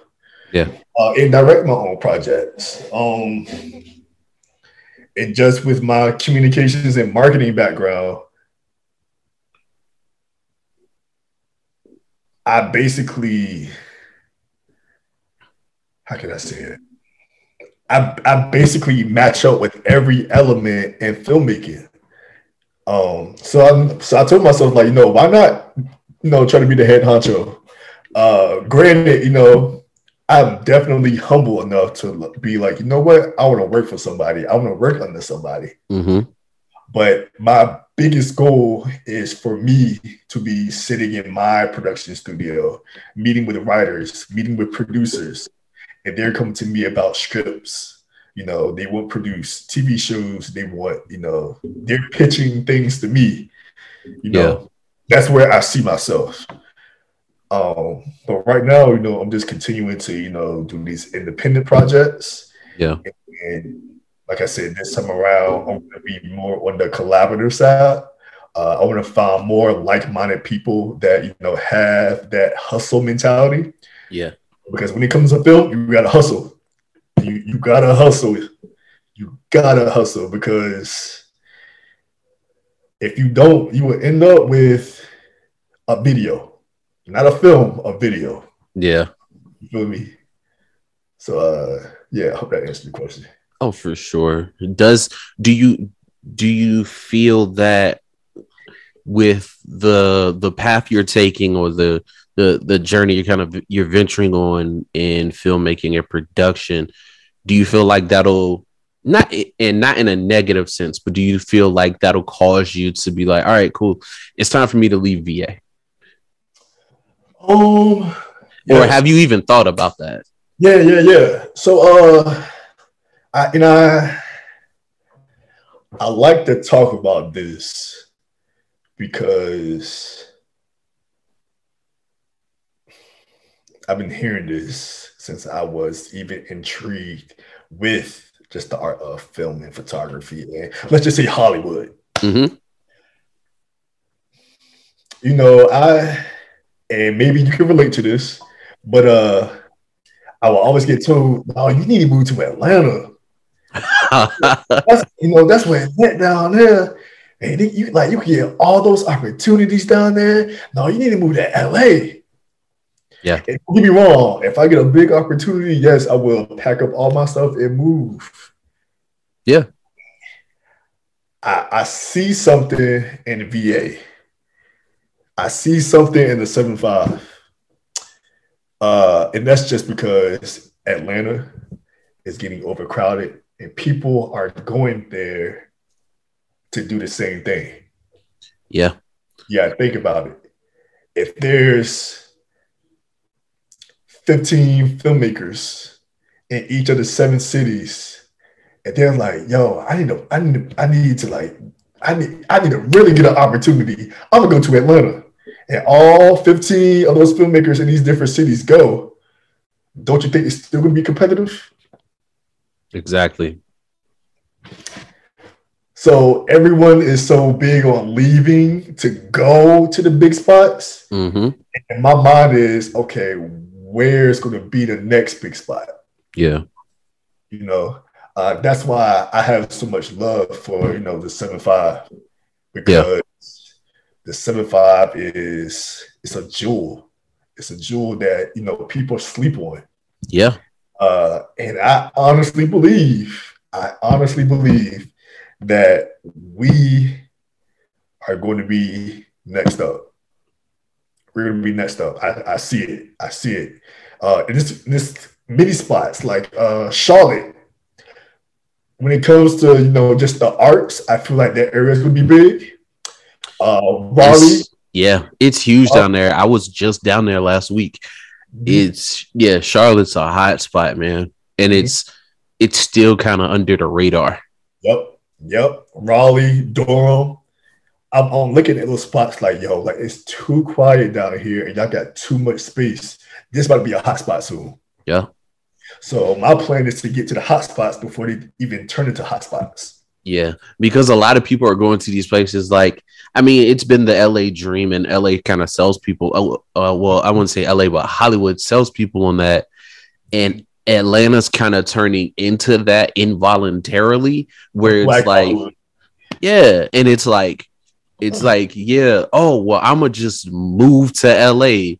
Yeah. uh, and direct my own projects um and just with my communications and marketing background i basically how can i say it I, I basically match up with every element in filmmaking. Um, so I'm so I told myself like, you know, why not, you know, try to be the head honcho. Uh, granted, you know, I'm definitely humble enough to be like, you know what, I want to work for somebody. I want to work under somebody. hmm But my biggest goal is for me to be sitting in my production studio, meeting with writers, meeting with producers, and they're coming to me about scripts. You know, they want produce TV shows. They want, you know, they're pitching things to me. You know, yeah. that's where I see myself. Um, but right now, you know, I'm just continuing to, you know, do these independent projects. Yeah. And, and like I said, this time around, I'm to be more on the collaborative side. Uh, I want to find more like-minded people that you know have that hustle mentality. Yeah. Because when it comes to film, you gotta hustle. You you gotta hustle. You gotta hustle because if you don't, you will end up with a video, not a film, a video. Yeah. You feel me? So uh yeah, I hope that answers the question. Oh, for sure. Does do you do you feel that with the the path you're taking or the the the journey you're kind of you're venturing on in filmmaking and production, do you feel like that'll not and not in a negative sense, but do you feel like that'll cause you to be like, all right, cool, it's time for me to leave VA? Um, yeah. or have you even thought about that? Yeah, yeah, yeah. So, uh, I you know, I, I like to talk about this because I've been hearing this since I was even intrigued with just the art of film and photography, and let's just say Hollywood. Mm-hmm. You know, I and maybe you can relate to this, but uh, I will always get told, "Oh, you need to move to Atlanta." that's, you know, that's where it's down there. And you like you can get all those opportunities down there. No, you need to move to LA. Yeah. And don't get me wrong. If I get a big opportunity, yes, I will pack up all my stuff and move. Yeah. I, I see something in VA. I see something in the 7 5. Uh, and that's just because Atlanta is getting overcrowded and people are going there to do the same thing. Yeah. Yeah, think about it. If there's 15 filmmakers in each of the seven cities. And they're like, yo, I need to, I need to, I need to like, I need, I need to really get an opportunity. I'm gonna go to Atlanta. And all 15 of those filmmakers in these different cities go. Don't you think it's still gonna be competitive? Exactly. So everyone is so big on leaving to go to the big spots. Mm-hmm. And my mind is okay, where's going to be the next big spot. Yeah. You know, uh, that's why I have so much love for, you know, the 7 5 because yeah. The 7 5 is it's a jewel. It's a jewel that, you know, people sleep on. Yeah. Uh, and I honestly believe, I honestly believe that we are going to be next up we're gonna be next up. I, I see it. I see it. Uh, in this this mini spots like uh, Charlotte. When it comes to you know just the arts, I feel like that area is gonna be big. Uh, Raleigh. Yeah, it's huge down there. I was just down there last week. Mm-hmm. It's yeah, Charlotte's a hot spot, man, and mm-hmm. it's it's still kind of under the radar. Yep, yep. Raleigh, Durham, I'm, I'm looking at those spots like, yo, like it's too quiet down here and y'all got too much space. This to be a hot spot soon. Yeah. So my plan is to get to the hot spots before they even turn into hot spots. Yeah, because a lot of people are going to these places. Like, I mean, it's been the LA dream, and LA kind of sells people. Uh, well, I wouldn't say LA, but Hollywood sells people on that. And Atlanta's kind of turning into that involuntarily, where it's Black like, Hollywood. yeah, and it's like it's like, yeah, oh well, I'ma just move to LA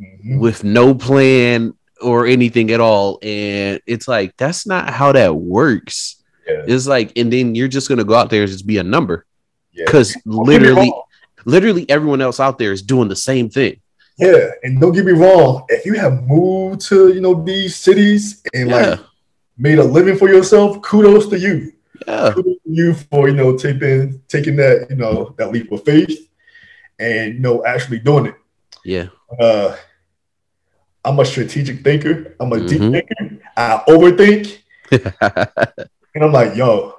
mm-hmm. with no plan or anything at all. And it's like that's not how that works. Yeah. It's like, and then you're just gonna go out there and just be a number. Because yeah. literally, literally everyone else out there is doing the same thing. Yeah, and don't get me wrong, if you have moved to you know these cities and yeah. like made a living for yourself, kudos to you yeah. Kudos to you for you know taking taking that you know that leap of faith and you know actually doing it. Yeah. Uh, I'm a strategic thinker. I'm a mm-hmm. deep thinker. I overthink, and I'm like, yo,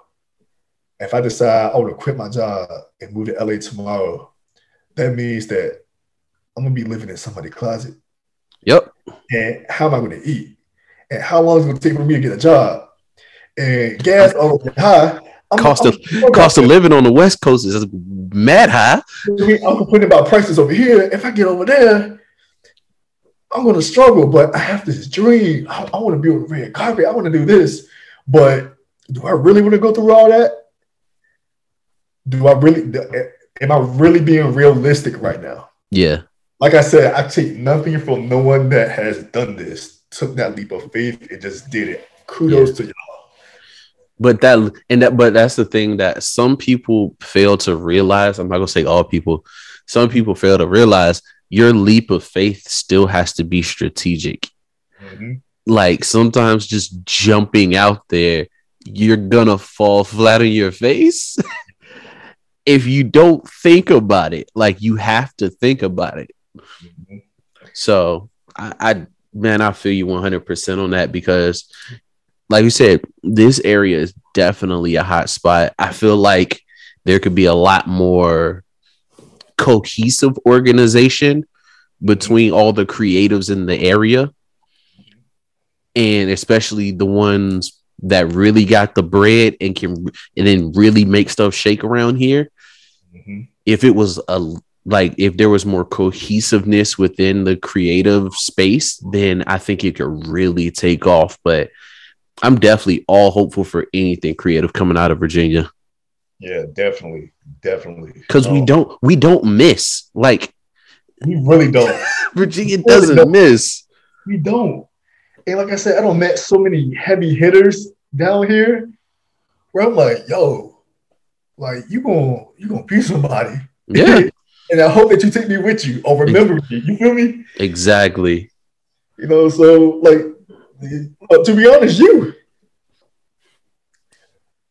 if I decide I want to quit my job and move to LA tomorrow, that means that I'm gonna be living in somebody's closet. Yep. And how am I gonna eat? And how long is it gonna take for me to get a job? And gas all high. I'm, cost I'm, of I'm, cost of living on the West Coast is mad high. I'm complaining about prices over here. If I get over there, I'm gonna struggle. But I have this dream. I, I want to be on the red carpet. I want to do this. But do I really want to go through all that? Do I really? Am I really being realistic right now? Yeah. Like I said, I take nothing from no one that has done this, took that leap of faith, and just did it. Kudos yeah. to y'all but that and that but that's the thing that some people fail to realize i'm not going to say all people some people fail to realize your leap of faith still has to be strategic mm-hmm. like sometimes just jumping out there you're gonna fall flat on your face if you don't think about it like you have to think about it mm-hmm. so I, I man i feel you 100% on that because like you said, this area is definitely a hot spot. I feel like there could be a lot more cohesive organization between all the creatives in the area and especially the ones that really got the bread and can and then really make stuff shake around here mm-hmm. if it was a like if there was more cohesiveness within the creative space then i think it could really take off but I'm definitely all hopeful for anything creative coming out of Virginia. Yeah, definitely, definitely. Because um, we don't we don't miss like we really don't. Virginia really doesn't don't. miss. We don't. And like I said, I don't met so many heavy hitters down here where I'm like, yo, like you gonna you gonna be somebody. Yeah. and I hope that you take me with you or remember me. You feel me? Exactly. You know, so like to be honest, you,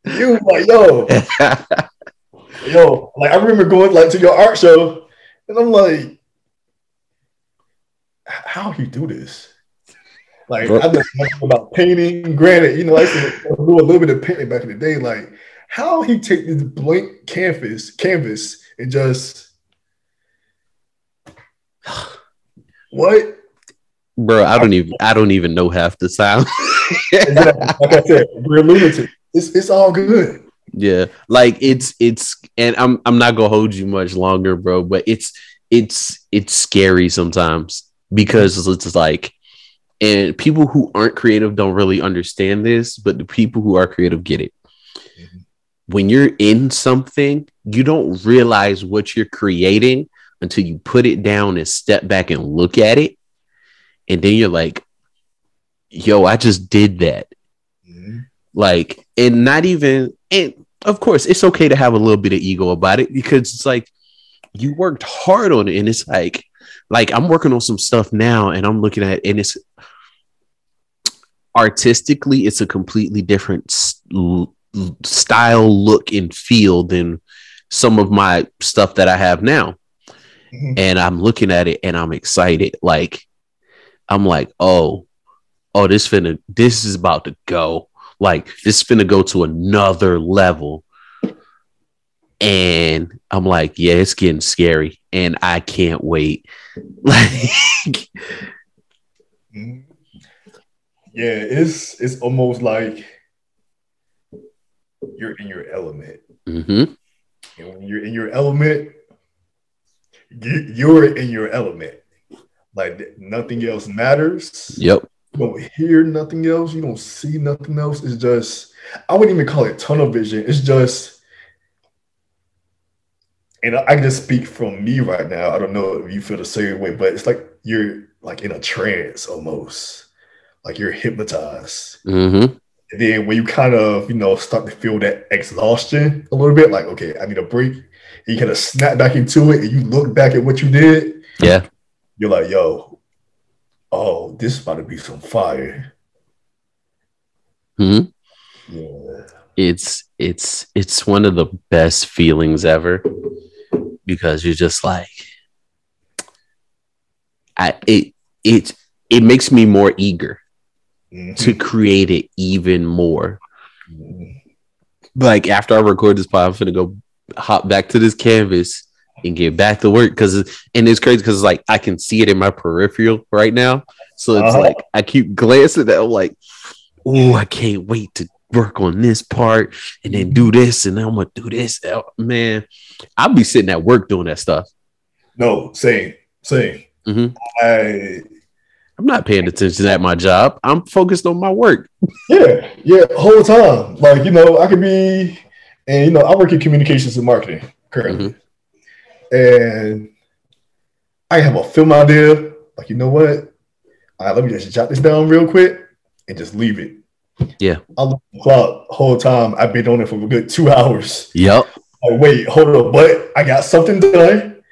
you like yo, yo, like I remember going like to your art show, and I'm like, how you do this? Like I know about painting. Granted, you know, I used do a little bit of painting back in the day. Like how he take this blank canvas, canvas, and just what bro. I don't even I don't even know half the exactly. Like I said, we're lunatic. It's it's all good. Yeah, like it's it's, and I'm I'm not gonna hold you much longer, bro. But it's it's it's scary sometimes because it's like, and people who aren't creative don't really understand this, but the people who are creative get it. Mm-hmm. When you're in something, you don't realize what you're creating until you put it down and step back and look at it and then you're like, yo, I just did that. Mm-hmm. Like, and not even, and of course, it's okay to have a little bit of ego about it because it's like you worked hard on it, and it's like, like I'm working on some stuff now, and I'm looking at, it, and it's artistically, it's a completely different st- style, look, and feel than some of my stuff that I have now. Mm-hmm. And I'm looking at it, and I'm excited, like I'm like, oh, oh, this finna, this is about to go. Like this finna go to another level. And I'm like, yeah, it's getting scary, and I can't wait. Like, yeah, it's it's almost like you're in your element. Mm-hmm. And when you're in your element, you're in your element. Like nothing else matters. Yep. You don't hear nothing else. You don't see nothing else. It's just I wouldn't even call it tunnel vision. It's just and I can just speak from me right now. I don't know if you feel the same way, but it's like you're like in a trance almost. Like you're hypnotized. Mm-hmm. And then when you kind of, you know, start to feel that exhaustion a little bit, like, okay, I need a break. And you kind of snap back into it and you look back at what you did. Yeah you're like, yo, oh, this is about to be some fire. Hmm. Yeah. It's it's it's one of the best feelings ever because you're just like I it it it makes me more eager. Mm-hmm. to create it even more. Mm-hmm. Like after I record this pod, I'm gonna go hop back to this canvas and get back to work because and it's crazy because it's like I can see it in my peripheral right now. So it's uh-huh. like I keep glancing at it, I'm like, oh, I can't wait to work on this part and then do this and then I'm gonna do this. Oh, man, I'll be sitting at work doing that stuff. No, same, same. Mm-hmm. I I'm not paying attention at my job. I'm focused on my work. Yeah, yeah, whole time. Like you know, I could be, and you know, I work in communications and marketing currently, mm-hmm. and I have a film idea. Like you know what? Right, let me just jot this down real quick and just leave it. Yeah. I look at the clock whole time. I've been on it for a good two hours. Yep. Like, wait, hold up, but I got something done. yep.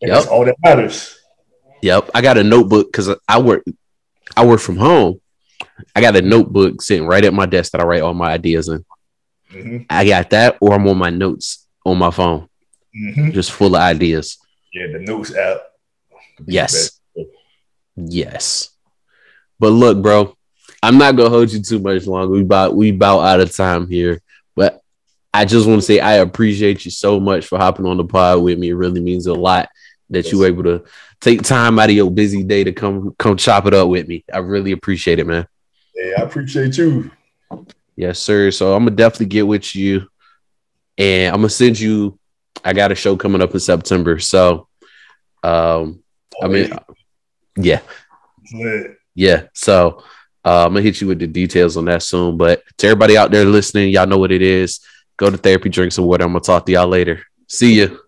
That's all that matters. Yep. I got a notebook because I work I work from home. I got a notebook sitting right at my desk that I write all my ideas in. Mm-hmm. I got that, or I'm on my notes on my phone, mm-hmm. just full of ideas. Yeah, the notes app. Yes. Yes. But look, bro, I'm not gonna hold you too much longer. We about we about out of time here. But I just want to say I appreciate you so much for hopping on the pod with me. It really means a lot that yes. you were able to take time out of your busy day to come come chop it up with me. I really appreciate it, man. Yeah, I appreciate you. Yes, sir. So I'm gonna definitely get with you, and I'm gonna send you. I got a show coming up in September, so um, I mean, yeah. Yeah. So uh, I'm gonna hit you with the details on that soon. But to everybody out there listening, y'all know what it is. Go to therapy, drink some water. I'm gonna talk to y'all later. See you.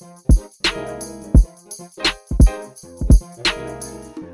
Thank you.